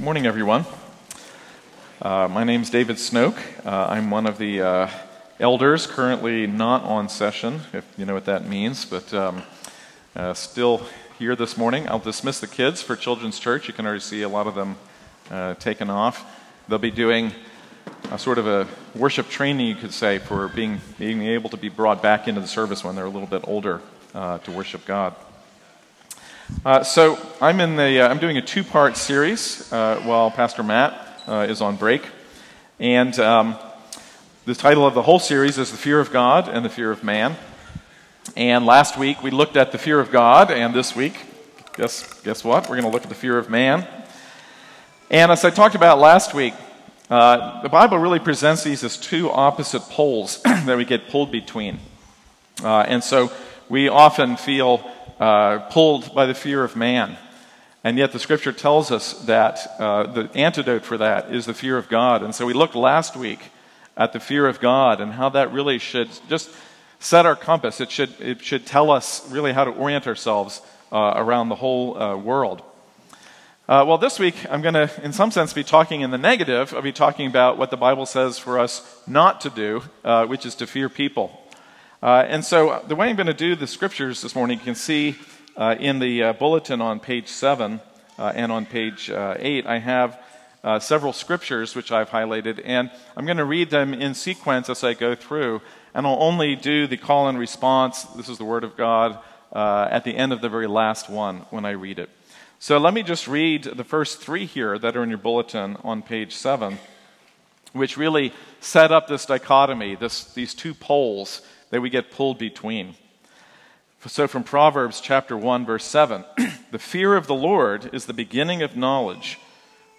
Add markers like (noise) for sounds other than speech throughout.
Morning, everyone. Uh, my name is David Snoke. Uh, I'm one of the uh, elders currently not on session, if you know what that means, but um, uh, still here this morning. I'll dismiss the kids for Children's Church. You can already see a lot of them uh, taken off. They'll be doing a sort of a worship training, you could say, for being, being able to be brought back into the service when they're a little bit older uh, to worship God. Uh, so I'm in the uh, I'm doing a two part series uh, while Pastor Matt uh, is on break, and um, the title of the whole series is the fear of God and the fear of man. And last week we looked at the fear of God, and this week, guess guess what? We're going to look at the fear of man. And as I talked about last week, uh, the Bible really presents these as two opposite poles (clears throat) that we get pulled between, uh, and so we often feel uh, pulled by the fear of man. And yet the scripture tells us that uh, the antidote for that is the fear of God. And so we looked last week at the fear of God and how that really should just set our compass. It should, it should tell us really how to orient ourselves uh, around the whole uh, world. Uh, well, this week I'm going to, in some sense, be talking in the negative. I'll be talking about what the Bible says for us not to do, uh, which is to fear people. Uh, and so, uh, the way I'm going to do the scriptures this morning, you can see uh, in the uh, bulletin on page 7 uh, and on page uh, 8, I have several scriptures which I've highlighted, and I'm going to read them in sequence as I go through, and I'll only do the call and response, this is the Word of God, at the end of the very last one when I read it. So, let me just read the first three here that are in your bulletin on page 7, which really set up this dichotomy, this, these two poles that we get pulled between. So, from Proverbs chapter 1, verse 7 (clears throat) The fear of the Lord is the beginning of knowledge.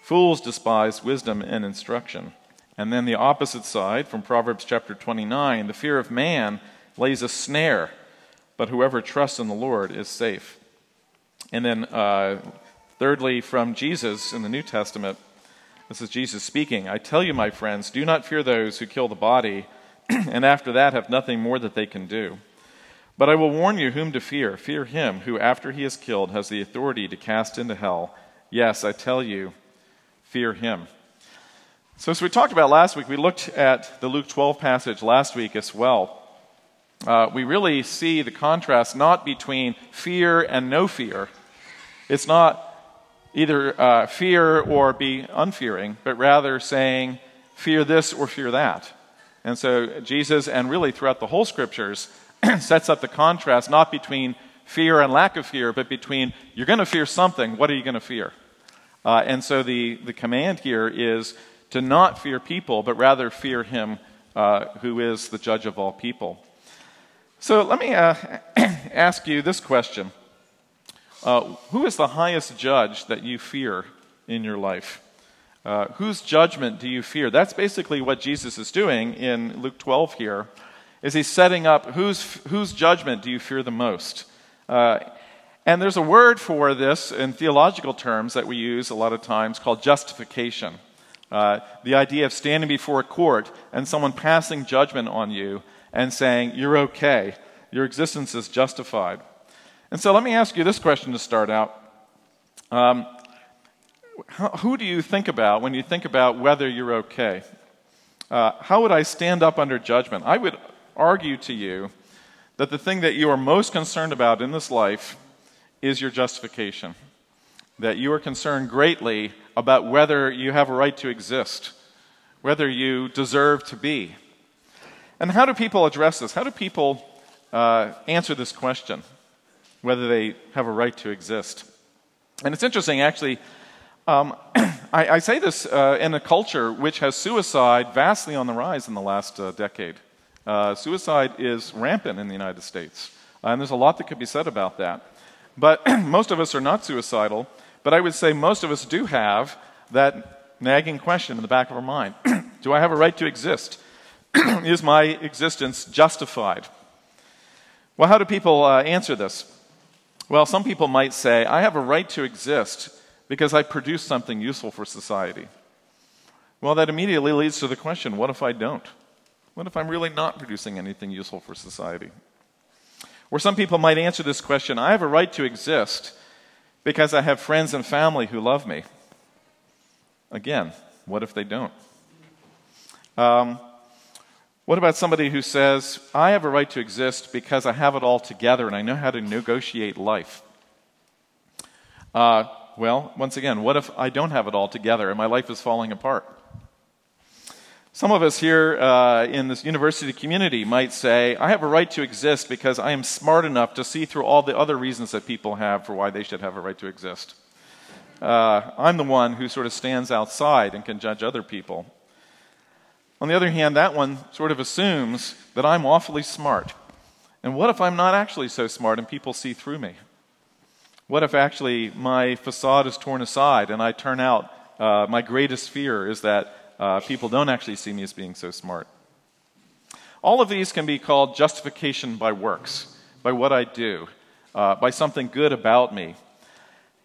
Fools despise wisdom and instruction. And then the opposite side, from Proverbs chapter 29 The fear of man lays a snare, but whoever trusts in the Lord is safe. And then, uh, thirdly, from Jesus in the New Testament, this is Jesus speaking I tell you, my friends, do not fear those who kill the body (clears throat) and after that have nothing more that they can do. But I will warn you whom to fear. Fear him who, after he is killed, has the authority to cast into hell. Yes, I tell you, fear him. So, as we talked about last week, we looked at the Luke 12 passage last week as well. Uh, we really see the contrast not between fear and no fear. It's not either uh, fear or be unfearing, but rather saying, fear this or fear that. And so Jesus, and really throughout the whole scriptures, (clears throat) sets up the contrast not between fear and lack of fear, but between you're going to fear something, what are you going to fear? Uh, and so the, the command here is to not fear people, but rather fear him uh, who is the judge of all people. So let me uh, (clears throat) ask you this question uh, Who is the highest judge that you fear in your life? Uh, whose judgment do you fear? That's basically what Jesus is doing in Luke 12 here. Is he's setting up whose, whose judgment do you fear the most? Uh, and there's a word for this in theological terms that we use a lot of times called justification. Uh, the idea of standing before a court and someone passing judgment on you and saying, You're okay, your existence is justified. And so let me ask you this question to start out. Um, who do you think about when you think about whether you're okay? Uh, how would I stand up under judgment? I would argue to you that the thing that you are most concerned about in this life is your justification. That you are concerned greatly about whether you have a right to exist, whether you deserve to be. And how do people address this? How do people uh, answer this question, whether they have a right to exist? And it's interesting, actually, um, (clears throat) I, I, say this uh, in a culture which has suicide vastly on the rise in the last uh, decade. Uh, suicide is rampant in the United States, and there's a lot that could be said about that. But (clears throat) most of us are not suicidal, but I would say most of us do have that nagging question in the back of our mind (clears throat) Do I have a right to exist? is my existence justified? Well, how do people uh, answer this? Well, some people might say, I have a right to exist because I produce something useful for society. Well, that immediately leads to the question what if I don't? What if I'm really not producing anything useful for society? Or some people might answer this question I have a right to exist because I have friends and family who love me. Again, what if they don't? Um, what about somebody who says, I have a right to exist because I have it all together and I know how to negotiate life? Uh, well, once again, what if I don't have it all together and my life is falling apart? Some of us here uh, in this university community might say, I have a right to exist because I am smart enough to see through all the other reasons that people have for why they should have a right to exist. Uh, I'm the one who sort of stands outside and can judge other people. On the other hand, that one sort of assumes that I'm awfully smart. And what if I'm not actually so smart and people see through me? What if actually my facade is torn aside and I turn out, uh, my greatest fear is that uh, people don't actually see me as being so smart. All of these can be called justification by works, by what I do, uh, by something good about me.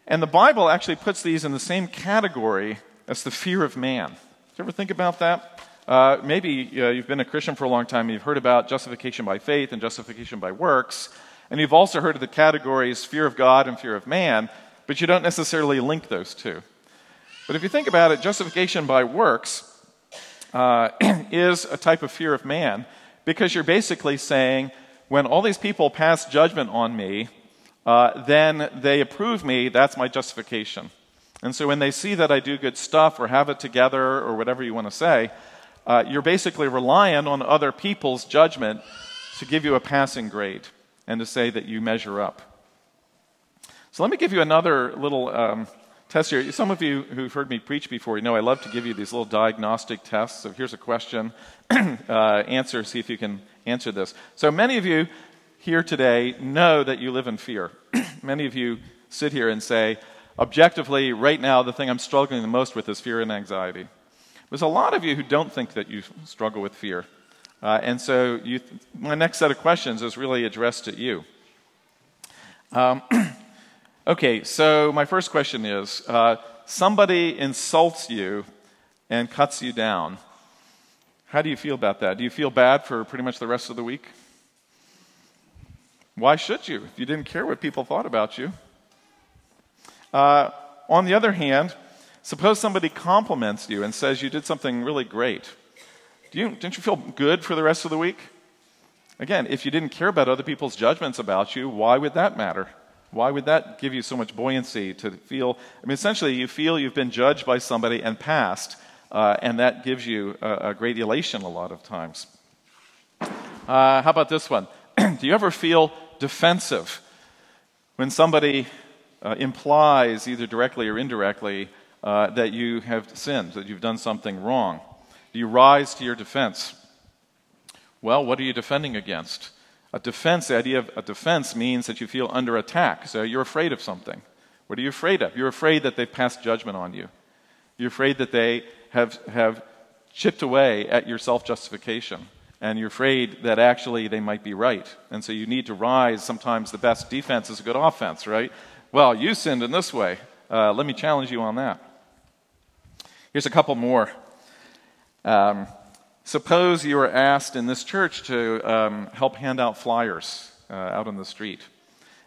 And the Bible actually puts these in the same category as the fear of man. Did you ever think about that? Uh, maybe uh, you've been a Christian for a long time, and you've heard about justification by faith and justification by works, and you've also heard of the categories fear of God and fear of man, but you don't necessarily link those two. But if you think about it, justification by works uh, (clears throat) is a type of fear of man because you're basically saying, when all these people pass judgment on me, uh, then they approve me, that's my justification. And so when they see that I do good stuff or have it together or whatever you want to say, uh, you're basically relying on other people's judgment to give you a passing grade and to say that you measure up. So let me give you another little um, test here. Some of you who've heard me preach before, you know I love to give you these little diagnostic tests. So here's a question. (clears throat) uh, answer, see if you can answer this. So many of you here today know that you live in fear. (clears throat) many of you sit here and say, objectively, right now, the thing I'm struggling the most with is fear and anxiety. There's a lot of you who don't think that you struggle with fear. Uh, and so you, my next set of questions is really addressed at you. Um, (clears throat) Okay, so my first question is uh, somebody insults you and cuts you down. How do you feel about that? Do you feel bad for pretty much the rest of the week? Why should you if you didn't care what people thought about you? Uh, on the other hand, suppose somebody compliments you and says you did something really great. Do you, don't you feel good for the rest of the week? Again, if you didn't care about other people's judgments about you, why would that matter? Why would that give you so much buoyancy to feel? I mean, essentially, you feel you've been judged by somebody and passed, uh, and that gives you a, a, great elation a lot of times. Uh, how about this one? (clears throat) Do you ever feel defensive when somebody uh, implies, either directly or indirectly, uh, that you have sinned, that you've done something wrong? You rise to your defense? Well, what are you defending against? A defense, the idea of a defense means that you feel under attack. So you're afraid of something. What are you afraid of? You're afraid that they've passed judgment on you. You're afraid that they have, have chipped away at your self justification. And you're afraid that actually they might be right. And so you need to rise. Sometimes the best defense is a good offense, right? Well, you sinned in this way. Uh, let me challenge you on that. Here's a couple more. Um, Suppose you were asked in this church to um, help hand out flyers uh, out on the street.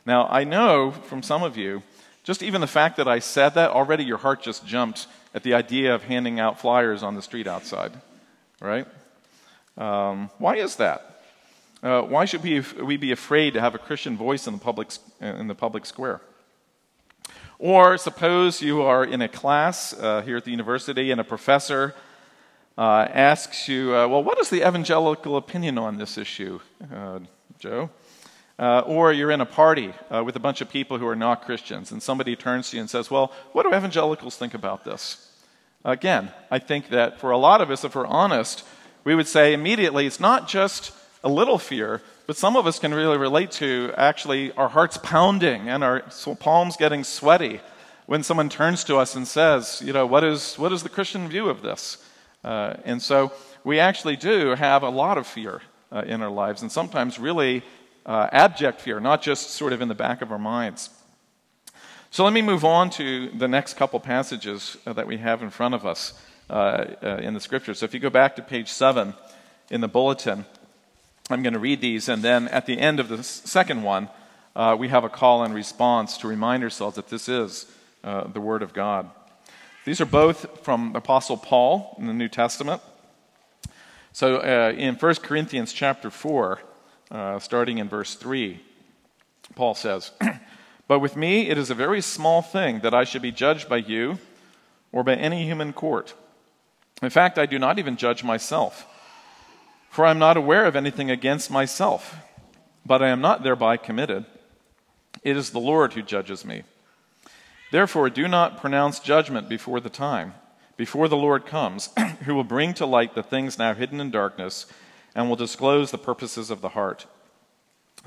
Now, I know from some of you, just even the fact that I said that, already your heart just jumped at the idea of handing out flyers on the street outside, right? Um, why is that? Uh, why should we, we be afraid to have a Christian voice in the public, in the public square? Or suppose you are in a class uh, here at the university and a professor uh, asks you, uh, well, what is the evangelical opinion on this issue, uh, Joe? Uh, or you're in a party uh, with a bunch of people who are not Christians, and somebody turns to you and says, well, what do evangelicals think about this? Again, I think that for a lot of us, if we're honest, we would say immediately it's not just a little fear, but some of us can really relate to actually our hearts pounding and our palms getting sweaty when someone turns to us and says, you know, what is, what is the Christian view of this? Uh, and so we actually do have a lot of fear uh, in our lives, and sometimes really uh, abject fear, not just sort of in the back of our minds. So let me move on to the next couple passages uh, that we have in front of us uh, in the scriptures. So if you go back to page 7 in the bulletin, I'm going to read these, and then at the end of the second one, we have a call and response to remind ourselves that this is the Word of God. These are both from Apostle Paul in the New Testament. So uh, in 1 Corinthians chapter 4, uh, starting in verse 3, Paul says, (clears throat) But with me it is a very small thing that I should be judged by you or by any human court. In fact, I do not even judge myself, for I am not aware of anything against myself, but I am not thereby committed. It is the Lord who judges me. Therefore, do not pronounce judgment before the time, before the Lord comes, (clears throat) who will bring to light the things now hidden in darkness and will disclose the purposes of the heart.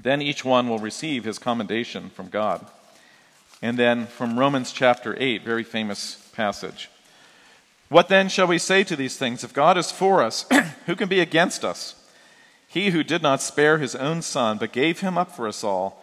Then each one will receive his commendation from God. And then from Romans chapter 8, very famous passage. What then shall we say to these things? If God is for us, (clears throat) who can be against us? He who did not spare his own son, but gave him up for us all,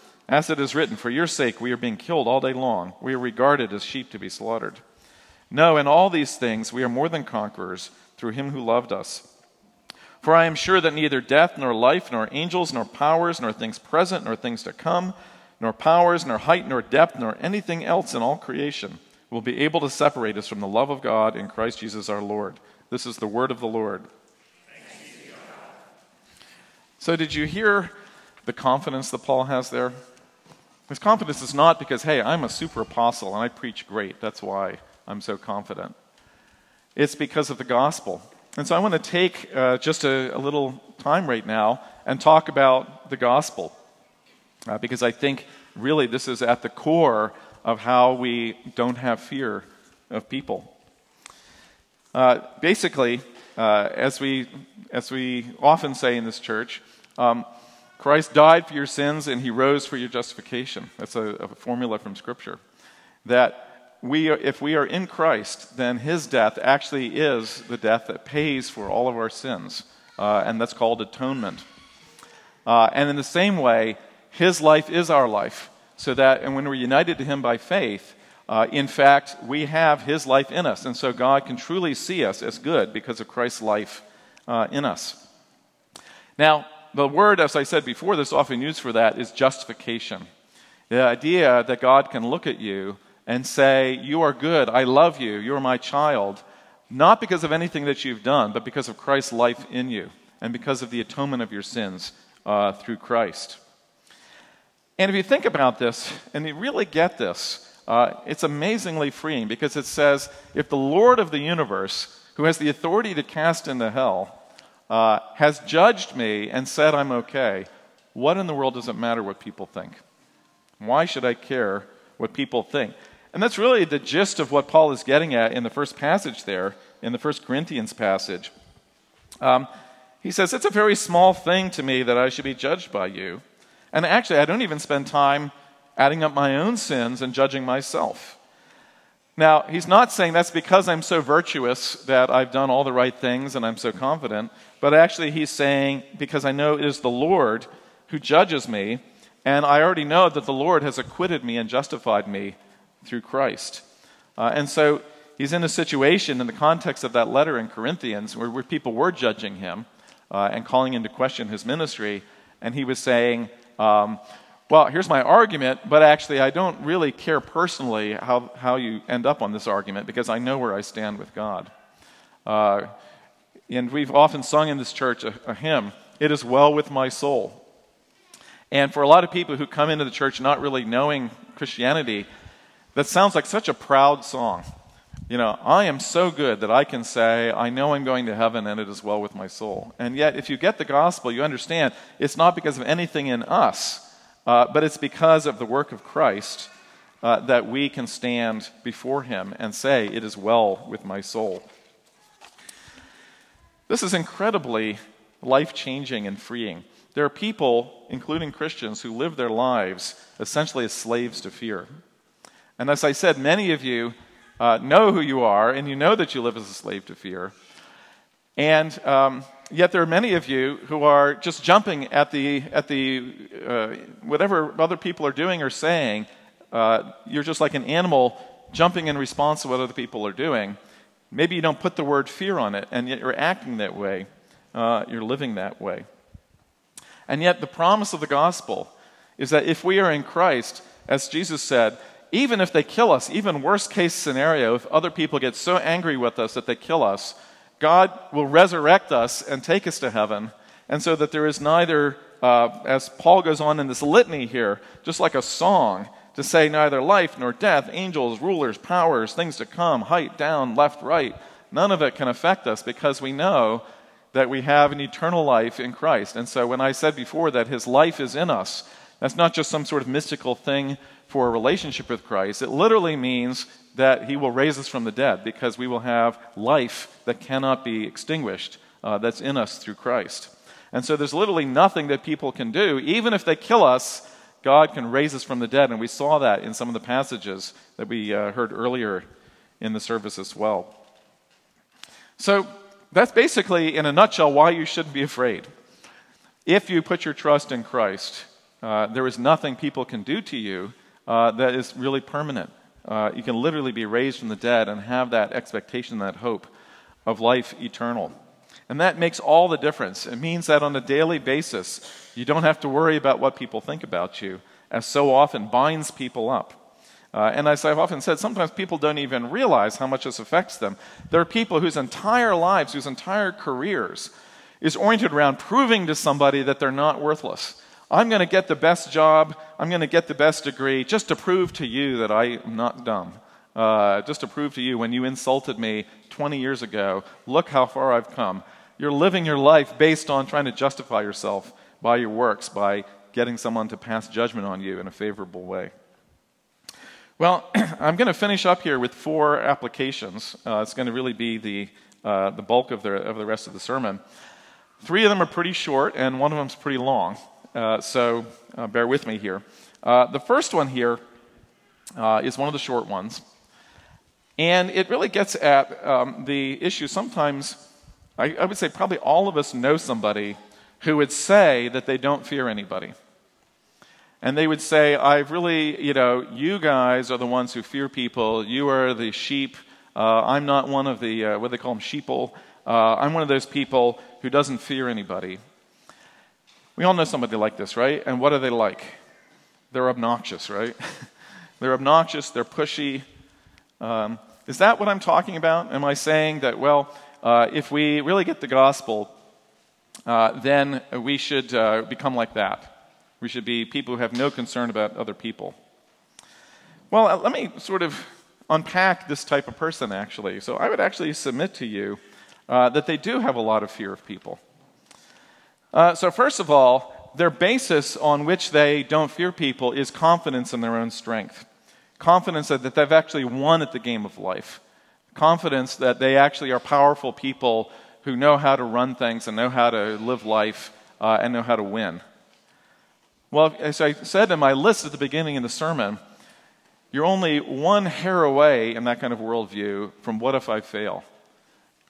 As it is written, For your sake we are being killed all day long. We are regarded as sheep to be slaughtered. No, in all these things we are more than conquerors through him who loved us. For I am sure that neither death, nor life, nor angels, nor powers, nor things present, nor things to come, nor powers, nor height, nor depth, nor anything else in all creation will be able to separate us from the love of God in Christ Jesus our Lord. This is the word of the Lord. So, did you hear the confidence that Paul has there? His confidence is not because, hey, I'm a super apostle and I preach great. That's why I'm so confident. It's because of the gospel. And so I want to take uh, just a, a, little time right now and talk about the gospel. Uh, because I think really this is at the core of how we don't have fear of people. Uh, basically, uh, as, we, as we often say in this church, um, Christ died for your sins and he rose for your justification. That's a, a formula from Scripture. That we are, if we are in Christ, then his death actually is the death that pays for all of our sins. Uh, and that's called atonement. Uh, and in the same way, his life is our life. So that, and when we're united to him by faith, uh, in fact, we have his life in us. And so God can truly see us as good because of Christ's life uh, in us. Now, the word, as I said before, that's often used for that is justification. The idea that God can look at you and say, You are good, I love you, you're my child, not because of anything that you've done, but because of Christ's life in you and because of the atonement of your sins uh, through Christ. And if you think about this and you really get this, uh, it's amazingly freeing because it says, If the Lord of the universe, who has the authority to cast into hell, uh, has judged me and said I'm okay, what in the world does it matter what people think? Why should I care what people think? And that's really the gist of what Paul is getting at in the first passage there, in the first Corinthians passage. Um, he says, It's a very small thing to me that I should be judged by you. And actually, I don't even spend time adding up my own sins and judging myself. Now, he's not saying that's because I'm so virtuous that I've done all the right things and I'm so confident, but actually he's saying because I know it is the Lord who judges me, and I already know that the Lord has acquitted me and justified me through Christ. Uh, and so he's in a situation in the context of that letter in Corinthians where, where people were judging him uh, and calling into question his ministry, and he was saying, um, well, here's my argument, but actually, I don't really care personally how, how you end up on this argument because I know where I stand with God. Uh, and we've often sung in this church a, a hymn, It is Well with My Soul. And for a lot of people who come into the church not really knowing Christianity, that sounds like such a proud song. You know, I am so good that I can say, I know I'm going to heaven and it is well with my soul. And yet, if you get the gospel, you understand it's not because of anything in us uh, but it's because of the work of Christ uh, that we can stand before Him and say, It is well with my soul. This is incredibly life changing and freeing. There are people, including Christians, who live their lives essentially as slaves to fear. And as I said, many of you uh, know who you are, and you know that you live as a slave to fear. And um, yet there are many of you who are just jumping at the, at the uh, whatever other people are doing or saying. Uh, you're just like an animal jumping in response to what other people are doing. Maybe you don't put the word fear on it, and yet you're acting that way. Uh, you're living that way. And yet, the promise of the gospel is that if we are in Christ, as Jesus said, even if they kill us, even worst case scenario, if other people get so angry with us that they kill us, God will resurrect us and take us to heaven. And so that there is neither, uh, as Paul goes on in this litany here, just like a song, to say neither life nor death, angels, rulers, powers, things to come, height, down, left, right. None of it can affect us because we know that we have an eternal life in Christ. And so when I said before that his life is in us, that's not just some sort of mystical thing for a relationship with Christ. It literally means that he will raise us from the dead because we will have life that cannot be extinguished uh, that's in us through Christ. And so there's literally nothing that people can do. Even if they kill us, God can raise us from the dead. And we saw that in some of the passages that we uh, heard earlier in the service as well. So that's basically, in a nutshell, why you shouldn't be afraid. If you put your trust in Christ, uh, there is nothing people can do to you uh, that is really permanent. Uh, you can literally be raised from the dead and have that expectation, that hope of life eternal. And that makes all the difference. It means that on a daily basis, you don't have to worry about what people think about you, as so often binds people up. Uh, and as I've often said, sometimes people don't even realize how much this affects them. There are people whose entire lives, whose entire careers, is oriented around proving to somebody that they're not worthless. I'm going to get the best job, I'm going to get the best degree, just to prove to you that I'm not dumb. Uh, just to prove to you when you insulted me 20 years ago, look how far I've come. You're living your life based on trying to justify yourself by your works, by getting someone to pass judgment on you in a favorable way. Well, (clears throat) I'm going to finish up here with four applications. Uh, it's going to really be the, uh, the bulk of the, of the rest of the sermon. Three of them are pretty short, and one of them is pretty long. Uh, so uh, bear with me here. Uh, the first one here uh, is one of the short ones. And it really gets at um, the issue. Sometimes, I, I would say probably all of us know somebody who would say that they don't fear anybody and they would say, I've really, you know, you guys are the ones who fear people. You are the sheep. Uh, I'm not one of the, uh, what do they call them, sheeple. Uh, I'm one of those people who doesn't fear anybody. We all know somebody like this, right? And what are they like? They're obnoxious, right? (laughs) they're obnoxious, they're pushy. Um, is that what I'm talking about? Am I saying that, well, uh, if we really get the gospel, uh, then we should uh, become like that? We should be people who have no concern about other people. Well, uh, let me sort of unpack this type of person, actually. So I would actually submit to you uh, that they do have a lot of fear of people. Uh, so, first of all, their basis on which they don't fear people is confidence in their own strength. Confidence that, they've actually won at the game of life. Confidence that they actually are powerful people who know how to run things and know how to live life uh, and know how to win. Well, as I said in my list at the beginning of the sermon, you're only one hair away in that kind of worldview from what if I fail?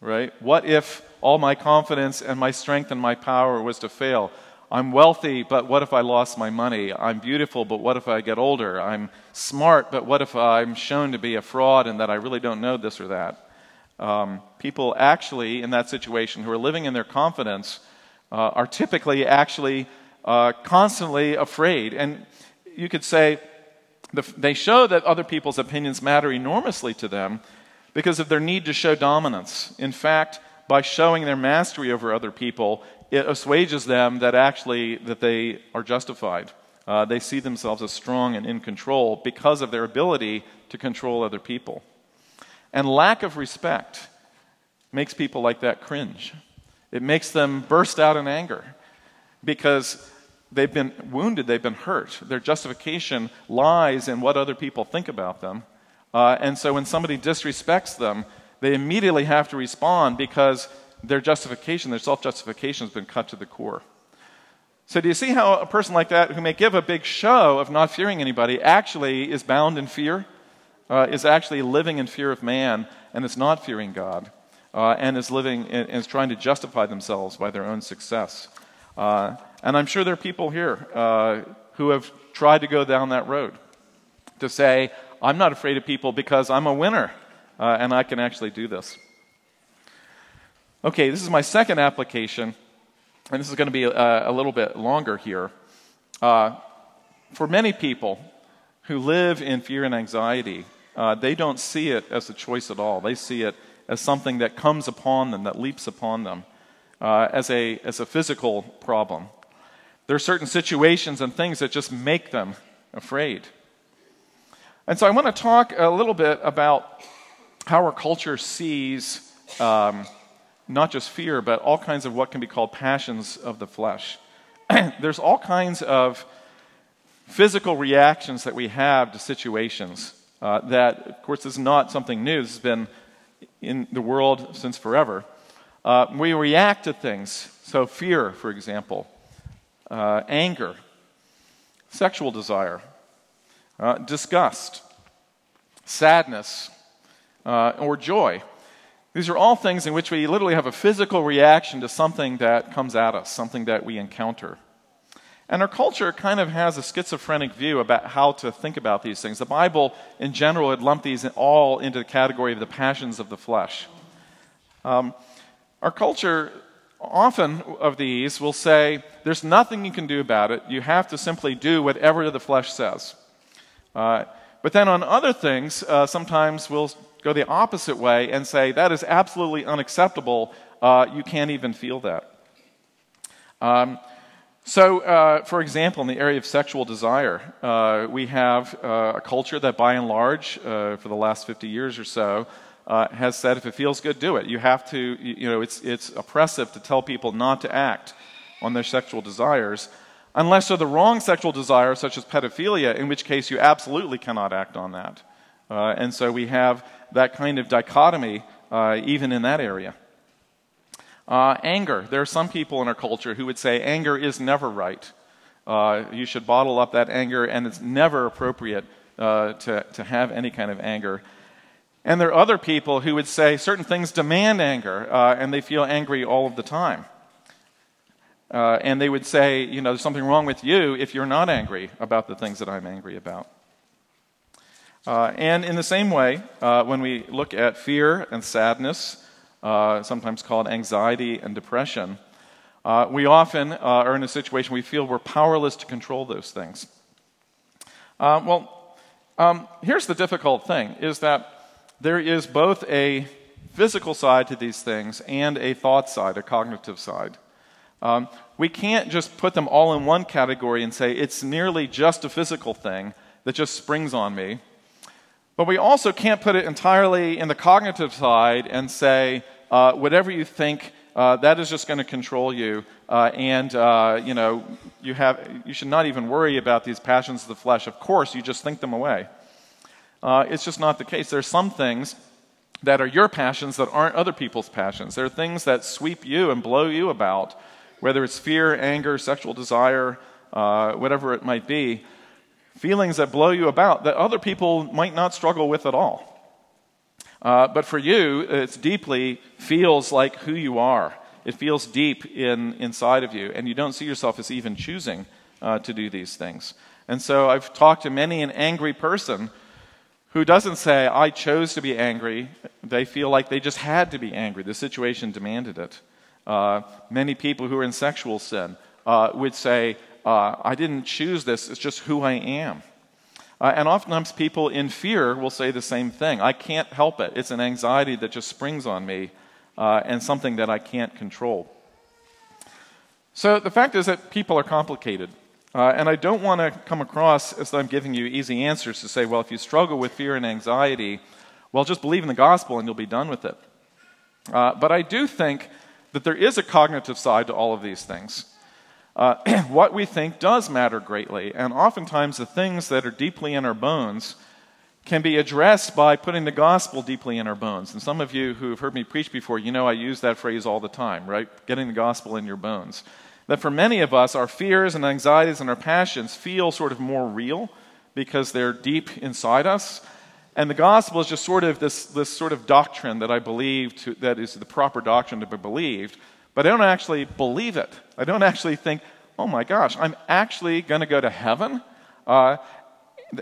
Right? What if all my confidence and my strength and my power was to fail? I'm wealthy, but what if I lost my money? I'm beautiful, but what if I get older? I'm smart, but what if I'm shown to be a fraud and that I really don't know this or that? Um, people actually in that situation who are living in their confidence uh, are typically actually uh, constantly afraid. And you could say the, they show that other people's opinions matter enormously to them because of their need to show dominance. In fact, by showing their mastery over other people, it assuages them that actually that they are justified. Uh, they see themselves as strong and in control because of their ability to control other people. And lack of respect makes people like that cringe. It makes them burst out in anger because they've been wounded, they've been hurt. Their justification lies in what other people think about them. Uh, and so when somebody disrespects them, they immediately have to respond because their justification, their self justification, has been cut to the core. So, do you see how a person like that, who may give a big show of not fearing anybody, actually is bound in fear? Uh, is actually living in fear of man and is not fearing God? uh, and is living and is trying to justify themselves by their own success. Uh, and I'm sure there are people here uh, who have tried to go down that road to say, I'm not afraid of people because I'm a winner uh, and I can actually do this. Okay, this is my second application, and this is going to be a, a little bit longer here. Uh, for many people who live in fear and anxiety, uh, they don't see it as a choice at all. They see it as something that comes upon them, that leaps upon them, uh, as, a, as a physical problem. There are certain situations and things that just make them afraid. And so I want to talk a little bit about how our culture sees um, not just fear, but all kinds of what can be called passions of the flesh. (clears throat) There's all kinds of physical reactions that we have to situations uh, that, of course, is not something new. This has been in the world since forever. Uh, we react to things. So, fear, for example, uh, anger, sexual desire, uh, disgust, sadness, uh, or joy. These are all things in which we literally have a physical reaction to something that comes at us, something that we encounter. And our culture kind of has a schizophrenic view about how to think about these things. The Bible, in general, had lumped these all into the category of the passions of the flesh. Um, our culture, often of these, will say, There's nothing you can do about it. You have to simply do whatever the flesh says. Uh, but then on other things, uh, sometimes we'll go the opposite way and say, that is absolutely unacceptable. Uh, you can't even feel that. Um, so, uh, for example, in the area of sexual desire, uh, we have uh, a culture that, by and large, for the last 50 years or so, has said if it feels good, do it. You have to, you know, it's, it's oppressive to tell people not to act on their sexual desires unless they're the wrong sexual desire, such as pedophilia, in which case you absolutely cannot act on that. Uh, and so we have that kind of dichotomy uh, even in that area. Uh, anger. There are some people in our culture who would say anger is never right. Uh, you should bottle up that anger, and it's never appropriate uh, to, to have any kind of anger. And there are other people who would say certain things demand anger, uh, and they feel angry all of the time. Uh, and they would say, you know, there's something wrong with you if you're not angry about the things that I'm angry about. Uh, and in the same way, uh, when we look at fear and sadness, uh, sometimes called anxiety and depression, uh, we often uh, are in a situation we feel we're powerless to control those things. well, um, here's the difficult thing is that there is both a physical side to these things and a thought side, a cognitive side. Um, we can't just put them all in one category and say it's nearly just a physical thing that just springs on me. But we also can't put it entirely in the cognitive side and say uh, whatever you think, uh, that is just going to control you, uh, and uh, you know you have you should not even worry about these passions of the flesh. Of course, you just think them away. Uh, it's just not the case. There are some things that are your passions that aren't other people's passions. There are things that sweep you and blow you about whether it's fear, anger, sexual desire, uh, whatever it might be, feelings that blow you about that other people might not struggle with at all. Uh, but for you, it deeply feels like who you are. It feels deep in, inside of you, and you don't see yourself as even choosing uh, to do these things. And so I've talked to many an angry person who doesn't say, I chose to be angry. They feel like they just had to be angry. The situation demanded it. Uh, many people who are in sexual sin uh, would say, uh, I didn't choose this, it's just who I am. Uh, and oftentimes people in fear will say the same thing I can't help it. It's an anxiety that just springs on me uh, and something that I can't control. So the fact is that people are complicated. Uh, and I don't want to come across as though I'm giving you easy answers to say, well, if you struggle with fear and anxiety, well, just believe in the gospel and you'll be done with it. but I do think that there is a cognitive side to all of these things. Uh, (clears throat) what we think does matter greatly, and oftentimes the things that are deeply in our bones can be addressed by putting the gospel deeply in our bones. And some of you who have heard me preach before, you know I use that phrase all the time, right? Getting the gospel in your bones. That for many of us, our fears and anxieties and our passions feel sort of more real because they're deep inside us. And the gospel is just sort of this, this sort of doctrine that I believe to, that is the proper doctrine to be believed, but I don't actually believe it. I don't actually think, oh my gosh, I'm actually going to go to heaven? Uh,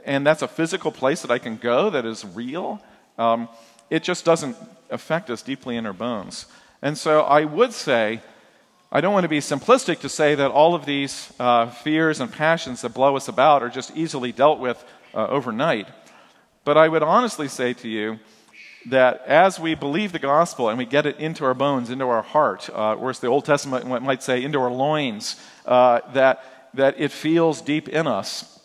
and that's a physical place that I can go that is real. Um, it just doesn't affect us deeply in our bones. And so I would say, I don't want to be simplistic to say that all of these uh, fears and passions that blow us about are just easily dealt with uh, overnight. But I would honestly say to you that as we believe the gospel and we get it into our bones, into our heart, uh, or as the Old Testament might say, into our loins, uh, that, that it feels deep in us,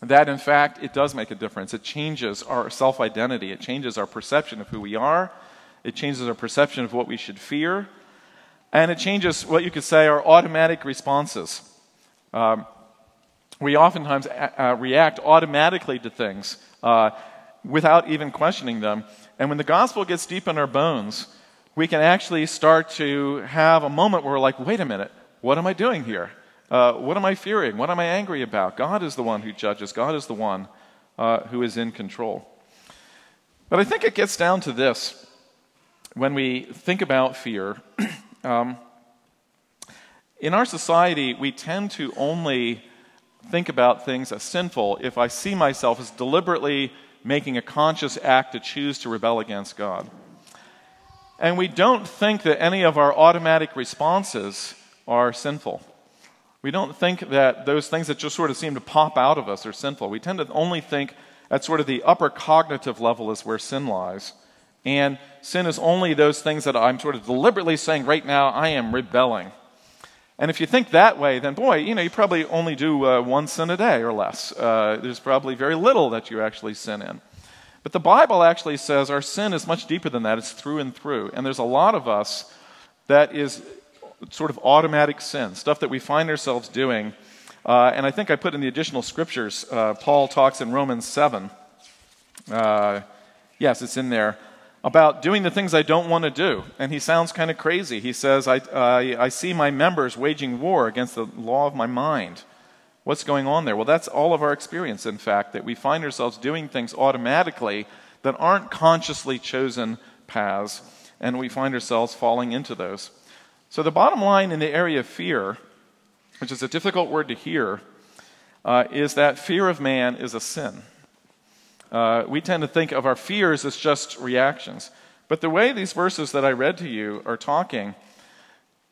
that in fact it does make a difference. It changes our self identity, it changes our perception of who we are, it changes our perception of what we should fear, and it changes what you could say are automatic responses. Um, we oftentimes a- uh, react automatically to things uh, without even questioning them. And when the gospel gets deep in our bones, we can actually start to have a moment where we're like, wait a minute, what am I doing here? Uh, what am I fearing? What am I angry about? God is the one who judges, God is the one uh, who is in control. But I think it gets down to this when we think about fear. (clears throat) um, in our society, we tend to only think about things as sinful if I see myself as deliberately making a conscious act to choose to rebel against God. And we don't think that any of our automatic responses are sinful. We don't think that those things that just sort of seem to pop out of us are sinful. We tend to only think at sort of the upper cognitive level is where sin lies. And sin is only those things that I'm sort of deliberately saying right now, I am rebelling. And if you think that way, then boy, you know, you probably only do uh, one sin a day or less. Uh, there's probably very little that you actually sin in. But the Bible actually says our sin is much deeper than that. It's through and through. And there's a lot of us that is sort of automatic sin, stuff that we find ourselves doing. Uh, and I think I put in the additional scriptures, uh, Paul talks in Romans 7. Uh, yes, it's in there. About doing the things I don't want to do. And he sounds kind of crazy. He says, I, I see my members waging war against the law of my mind. What's going on there? Well, that's all of our experience, in fact, that we find ourselves doing things automatically that aren't consciously chosen paths, and we find ourselves falling into those. So, the bottom line in the area of fear, which is a difficult word to hear, uh, is that fear of man is a sin. Uh, we tend to think of our fears as just reactions. But the way these verses that I read to you are talking,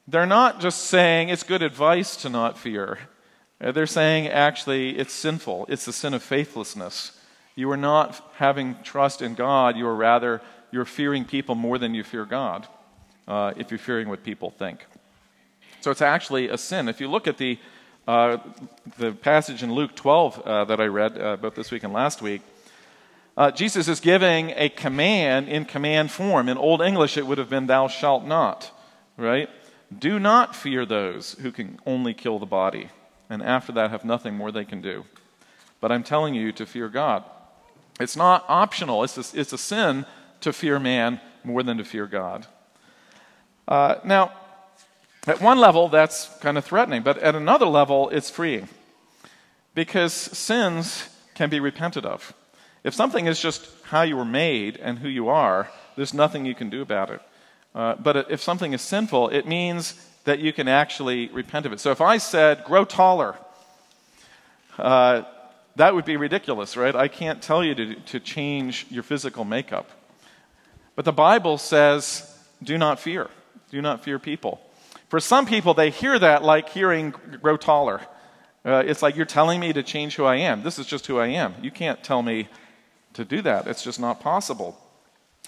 they're not just saying it's good advice to not fear. Uh, they're saying actually it's sinful. It's the sin of faithlessness. You are not having trust in God. You are rather, you're fearing people more than you fear God uh, if you're fearing what people think. So it's actually a sin. If you look at the, uh, the passage in Luke 12 uh, that I read uh, both this week and last week, uh, Jesus is giving a command in command form. In Old English, it would have been, Thou shalt not, right? Do not fear those who can only kill the body, and after that have nothing more they can do. But I'm telling you to fear God. It's not optional, it's a, it's a sin to fear man more than to fear God. Uh, now, at one level, that's kind of threatening, but at another level, it's freeing. Because sins can be repented of. If something is just how you were made and who you are, there's nothing you can do about it. Uh, but if something is sinful, it means that you can actually repent of it. So if I said, grow taller, uh, that would be ridiculous, right? I can't tell you to, to change your physical makeup. But the Bible says, do not fear. Do not fear people. For some people, they hear that like hearing grow taller. Uh, it's like you're telling me to change who I am. This is just who I am. You can't tell me to do that. It's just not possible.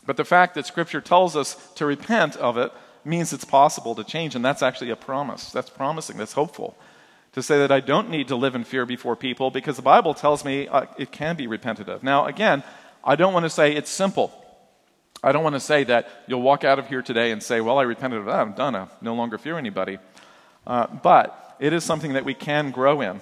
But the fact that Scripture tells us to repent of it means it's possible to change, and that's actually a promise. That's promising, that's hopeful. To say that I don't need to live in fear before people because the Bible tells me uh, it can be repented of. Now, again, I don't want to say it's simple. I don't want to say that you'll walk out of here today and say, Well, I repented of that. I'm done. I no longer fear anybody. Uh, but it is something that we can grow in.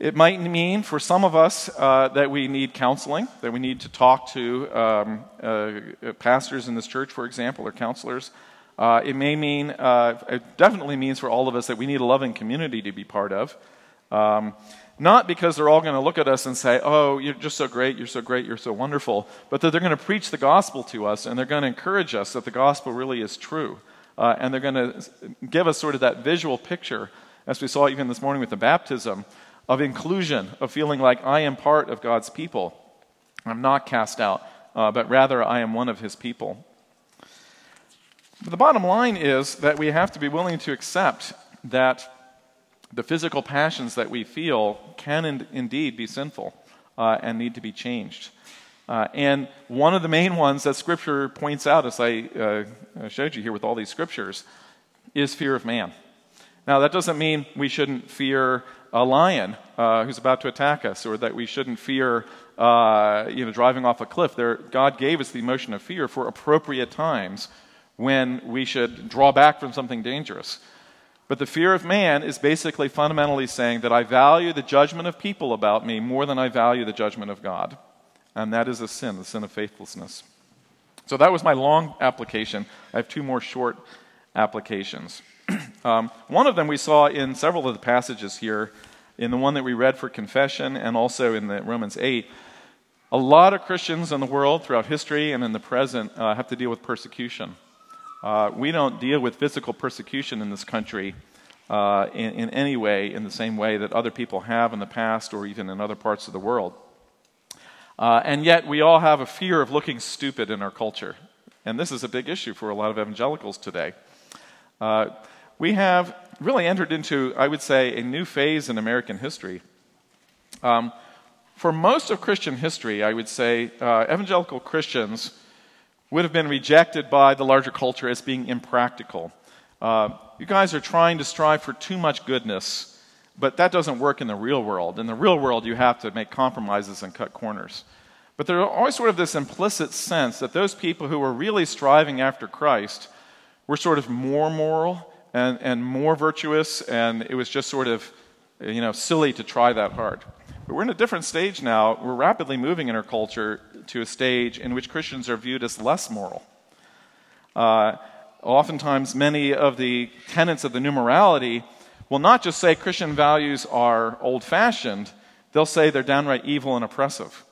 It might mean for some of us uh, that we need counseling, that we need to talk to um, uh, pastors in this church, for example, or counselors. Uh, it may mean, uh, it definitely means for all of us that we need a loving community to be part of. Um, not because they're all going to look at us and say, Oh, you're just so great, you're so great, you're so wonderful, but that they're going to preach the gospel to us and they're going to encourage us that the gospel really is true. Uh, and they're going to give us sort of that visual picture, as we saw even this morning with the baptism, of inclusion, of feeling like I am part of God's people. I'm not cast out, uh, but rather I am one of his people. But the bottom line is that we have to be willing to accept that the physical passions that we feel can in- indeed be sinful uh, and need to be changed. Uh, and one of the main ones that Scripture points out, as I uh, showed you here with all these Scriptures, is fear of man. Now, that doesn't mean we shouldn't fear a lion uh, who's about to attack us, or that we shouldn't fear, uh, you know, driving off a cliff. There, God gave us the emotion of fear for appropriate times when we should draw back from something dangerous. But the fear of man is basically fundamentally saying that I value the judgment of people about me more than I value the judgment of God. And that is a sin, the sin of faithlessness. So that was my long application. I have two more short applications. (clears throat) um, one of them we saw in several of the passages here, in the one that we read for confession and also in the Romans 8. A lot of Christians in the world throughout history and in the present uh, have to deal with persecution. Uh, we don't deal with physical persecution in this country uh, in, in, any way in the same way that other people have in the past or even in other parts of the world. Uh, and yet, we all have a fear of looking stupid in our culture. And this is a big issue for a lot of evangelicals today. We have really entered into, I would say, a new phase in American history. Um, for most of Christian history, I would say uh, evangelical Christians would have been rejected by the larger culture as being impractical. Uh, you guys are trying to strive for too much goodness, but that doesn't work in the real world. In the real world, you have to make compromises and cut corners. But there's always sort of this implicit sense that those people who were really striving after Christ were sort of more moral and, and more virtuous, and it was just sort of you know, silly to try that hard. But we're in a different stage now. We're rapidly moving in our culture to a stage in which Christians are viewed as less moral. Uh, oftentimes, many of the tenets of the new morality will not just say Christian values are old fashioned, they'll say they're downright evil and oppressive.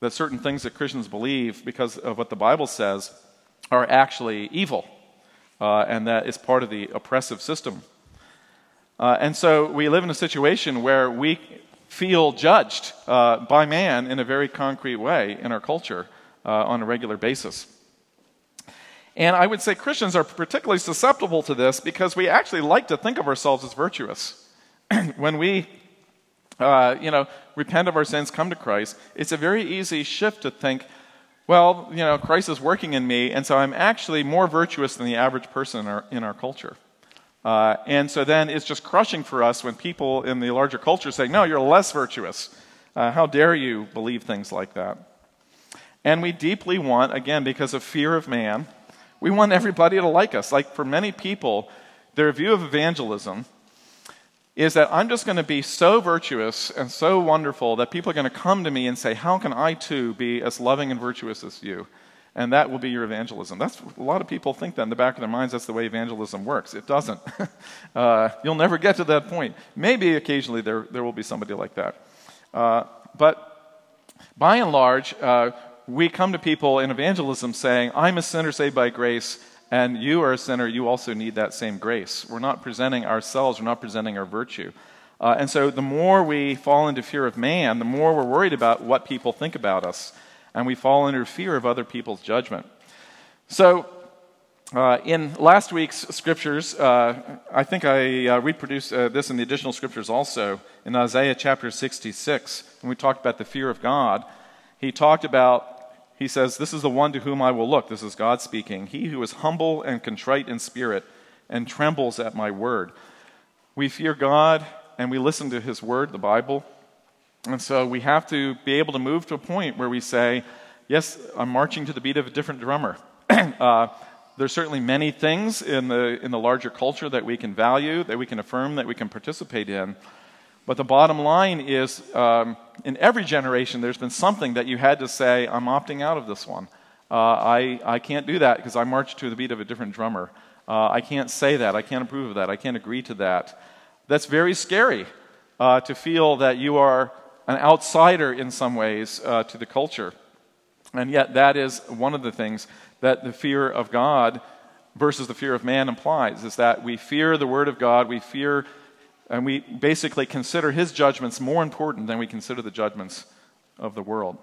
That certain things that Christians believe, because of what the Bible says, are actually evil, uh, and that is part of the oppressive system. Uh, and so we live in a situation where we feel judged uh, by man in a very concrete way in our culture uh, on a regular basis. And I would say Christians are particularly susceptible to this because we actually like to think of ourselves as virtuous. (clears throat) when we, uh, you know, repent of our sins, come to Christ, it's a very easy shift to think, well, you know, Christ is working in me, and so I'm actually more virtuous than the average person in our, in our culture. Uh, and so then it's just crushing for us when people in the larger culture say, no, you're less virtuous. Uh, how dare you believe things like that? And we deeply want, again, because of fear of man, we want everybody to like us. Like for many people, their view of evangelism is that I'm just going to be so virtuous and so wonderful that people are going to come to me and say, How can I too be as loving and virtuous as you? and that will be your evangelism. That's a lot of people think that in the back of their minds. That's the way evangelism works. It doesn't. (laughs) uh, you'll never get to that point. Maybe occasionally there there will be somebody like that, uh, but by and large, uh, we come to people in evangelism saying, "I'm a sinner saved by grace." And you are a sinner, you also need that same grace. We're not presenting ourselves, we're not presenting our virtue. Uh, and so the more we fall into fear of man, the more we're worried about what people think about us and we fall under fear of other people's judgment. So, uh, in last week's scriptures, uh, I think I uh, reproduced uh, this in the additional scriptures also. In Isaiah chapter 66, when we talked about the fear of God, he talked about, he says, This is the one to whom I will look. This is God speaking. He who is humble and contrite in spirit and trembles at my word. We fear God and we listen to his word, the Bible, and so we have to be able to move to a point where we say, yes, I'm marching to the beat of a different drummer. (clears throat) uh, there's certainly many things in the, in the larger culture that we can value, that we can affirm, that we can participate in. But the bottom line is, um, in every generation, there's been something that you had to say, I'm opting out of this one. Uh, I, I can't do that because I march to the beat of a different drummer. Uh, I can't say that. I can't approve of that. I can't agree to that. That's very scary uh, to feel that you are an outsider in some ways uh, to the culture. And yet, that is one of the things that the fear of God versus the fear of man implies is that we fear the Word of God, we fear, and we basically consider His judgments more important than we consider the judgments of the world.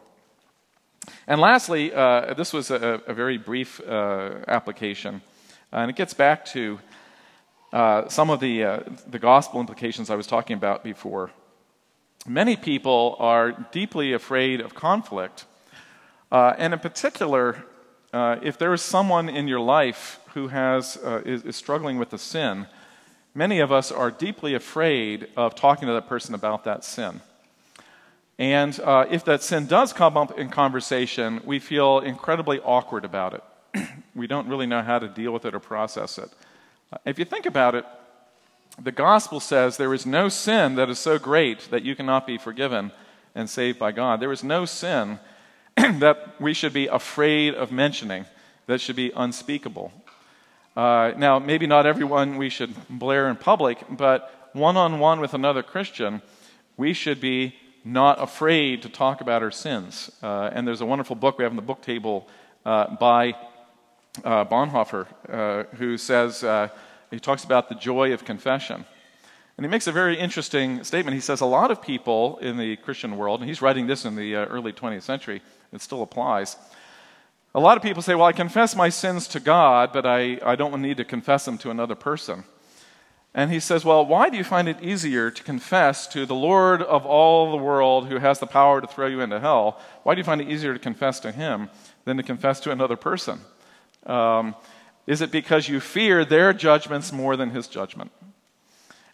And lastly, uh, this was a, a very brief uh, application, and it gets back to uh, some of the, uh, the gospel implications I was talking about before. Many people are deeply afraid of conflict, uh, and in particular, uh, if there is someone in your life who has, is, is struggling with a sin, many of us are deeply afraid of talking to that person about that sin. And uh, if that sin does come up in conversation, we feel incredibly awkward about it. (clears throat) we don't really know how to deal with it or process it. Uh, if you think about it, the gospel says there is no sin that is so great that you cannot be forgiven and saved by God. There is no sin (clears throat) that we should be afraid of mentioning that should be unspeakable. Uh, now, maybe not everyone we should blare in public, but one on one with another Christian, we should be not afraid to talk about our sins. Uh, and there's a wonderful book we have on the book table uh, by uh, Bonhoeffer, uh, who says, uh, he talks about the joy of confession. And he makes a very interesting statement. He says, a lot of people in the Christian world, and he's writing this in the early 20th century, it still applies. A lot of people say, well, I confess my sins to God, but I, I don't need to confess them to another person. And he says, Well, why do you find it easier to confess to the Lord of all the world who has the power to throw you into hell? Why do you find it easier to confess to him than to confess to another person? Um, is it because you fear their judgments more than his judgment?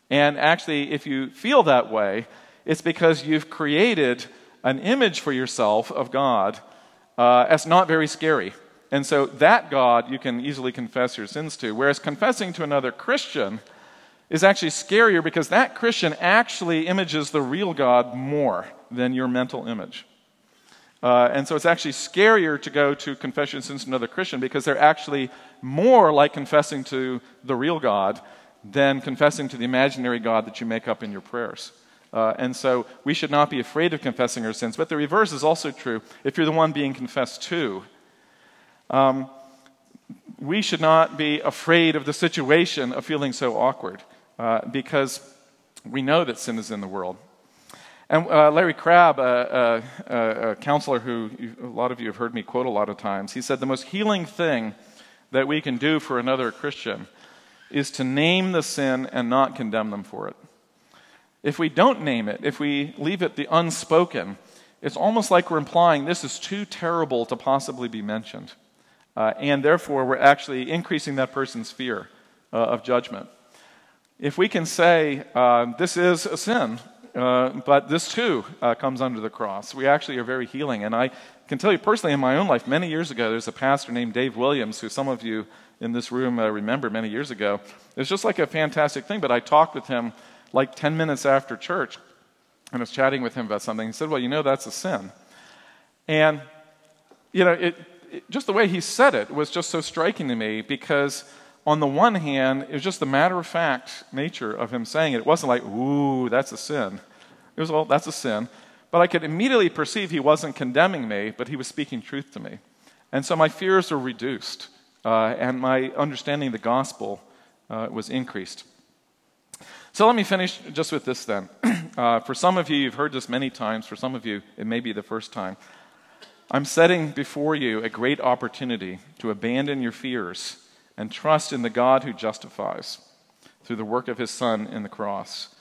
And actually, if you feel that way, it's because you've created an image for yourself of God uh, not very scary. And so that God you can easily confess your sins to. Whereas confessing to another Christian, is actually scarier because that Christian actually images the real God more than your mental image. Uh, and so it's actually scarier to go to confession sins to another Christian because they're actually more like confessing to the real God than confessing to the imaginary God that you make up in your prayers. Uh, and so we should not be afraid of confessing our sins. But the reverse is also true if you're the one being confessed to. Um, we should not be afraid of the situation of feeling so awkward uh, because we know that sin is in the world. And uh, Larry Crabb, a, a, a counselor who a lot of you have heard me quote a lot of times, he said the most healing thing that we can do for another Christian is to name the sin and not condemn them for it. If we don't name it, if we leave it the unspoken, it's almost like we're implying this is too terrible to possibly be mentioned. Uh, and therefore, we're actually increasing that person's fear uh, of judgment if we can say, uh, this is a sin, uh, but this too uh, comes under the cross, we actually are very healing. And I can tell you personally in my own life, many years ago, there's a pastor named Dave Williams, who some of you in this room uh, remember many years ago. It was just like a fantastic thing, but I talked with him like 10 minutes after church and I was chatting with him about something. He said, Well, you know, that's a sin. And, you know, it, it, just the way he said it was just so striking to me because on the one hand, it was just the matter of fact nature of him saying it. It wasn't like, ooh, that's a sin. It was, well, that's a sin. But I could immediately perceive he wasn't condemning me, but he was speaking truth to me. And so my fears were reduced, uh, and my understanding of the gospel uh, was increased. So let me finish just with this then. (clears throat) Uh, for some of you, you've heard this many times. For some of you, it may be the first time. I'm setting before you a great opportunity to abandon your fears and trust in the God who justifies through the work of his Son in the cross.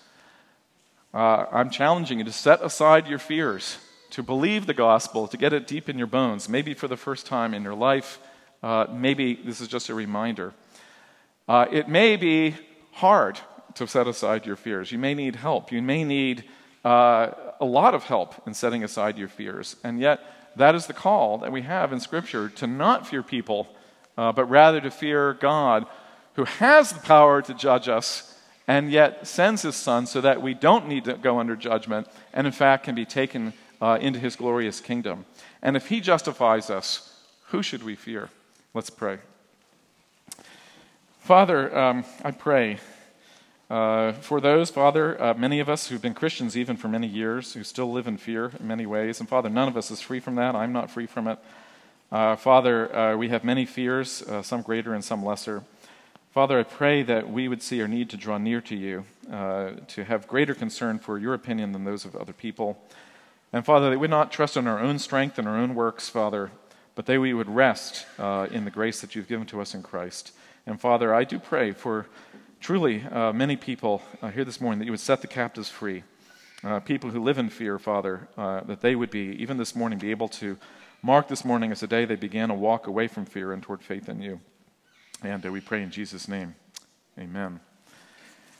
Uh, I'm challenging you to set aside your fears, to believe the gospel, to get it deep in your bones, maybe for the first time in your life. Uh, maybe this is just a reminder. Uh, it may be hard to set aside your fears. You may need help. You may need uh, a lot of help in setting aside your fears. And yet, that is the call that we have in Scripture to not fear people uh, but rather to fear God, who has the power to judge us and yet sends his Son so that we don't need to go under judgment and, in fact, can be taken uh, into his glorious kingdom. And if he justifies us, who should we fear? Let's pray. Father, um, I pray Uh, for those, Father, uh, many of us who've been Christians even for many years, who still live in fear in many ways, and Father, none of us is free from that. I'm not free from it. Uh, Father, uh, we have many fears, uh, some greater and some lesser. Father, I pray that we would see our need to draw near to you, uh, to have greater concern for your opinion than those of other people. And Father, that we would not trust in our own strength and our own works, Father, but that we would rest in the grace that you've given to us in Christ. And Father, I do pray for truly uh, many people here this morning that you would set the captives free. people who live in fear, Father, that they would be, even this morning, be able to Mark this morning as a day they began a walk away from fear and toward faith in you. And uh, we pray in Jesus' name. Amen.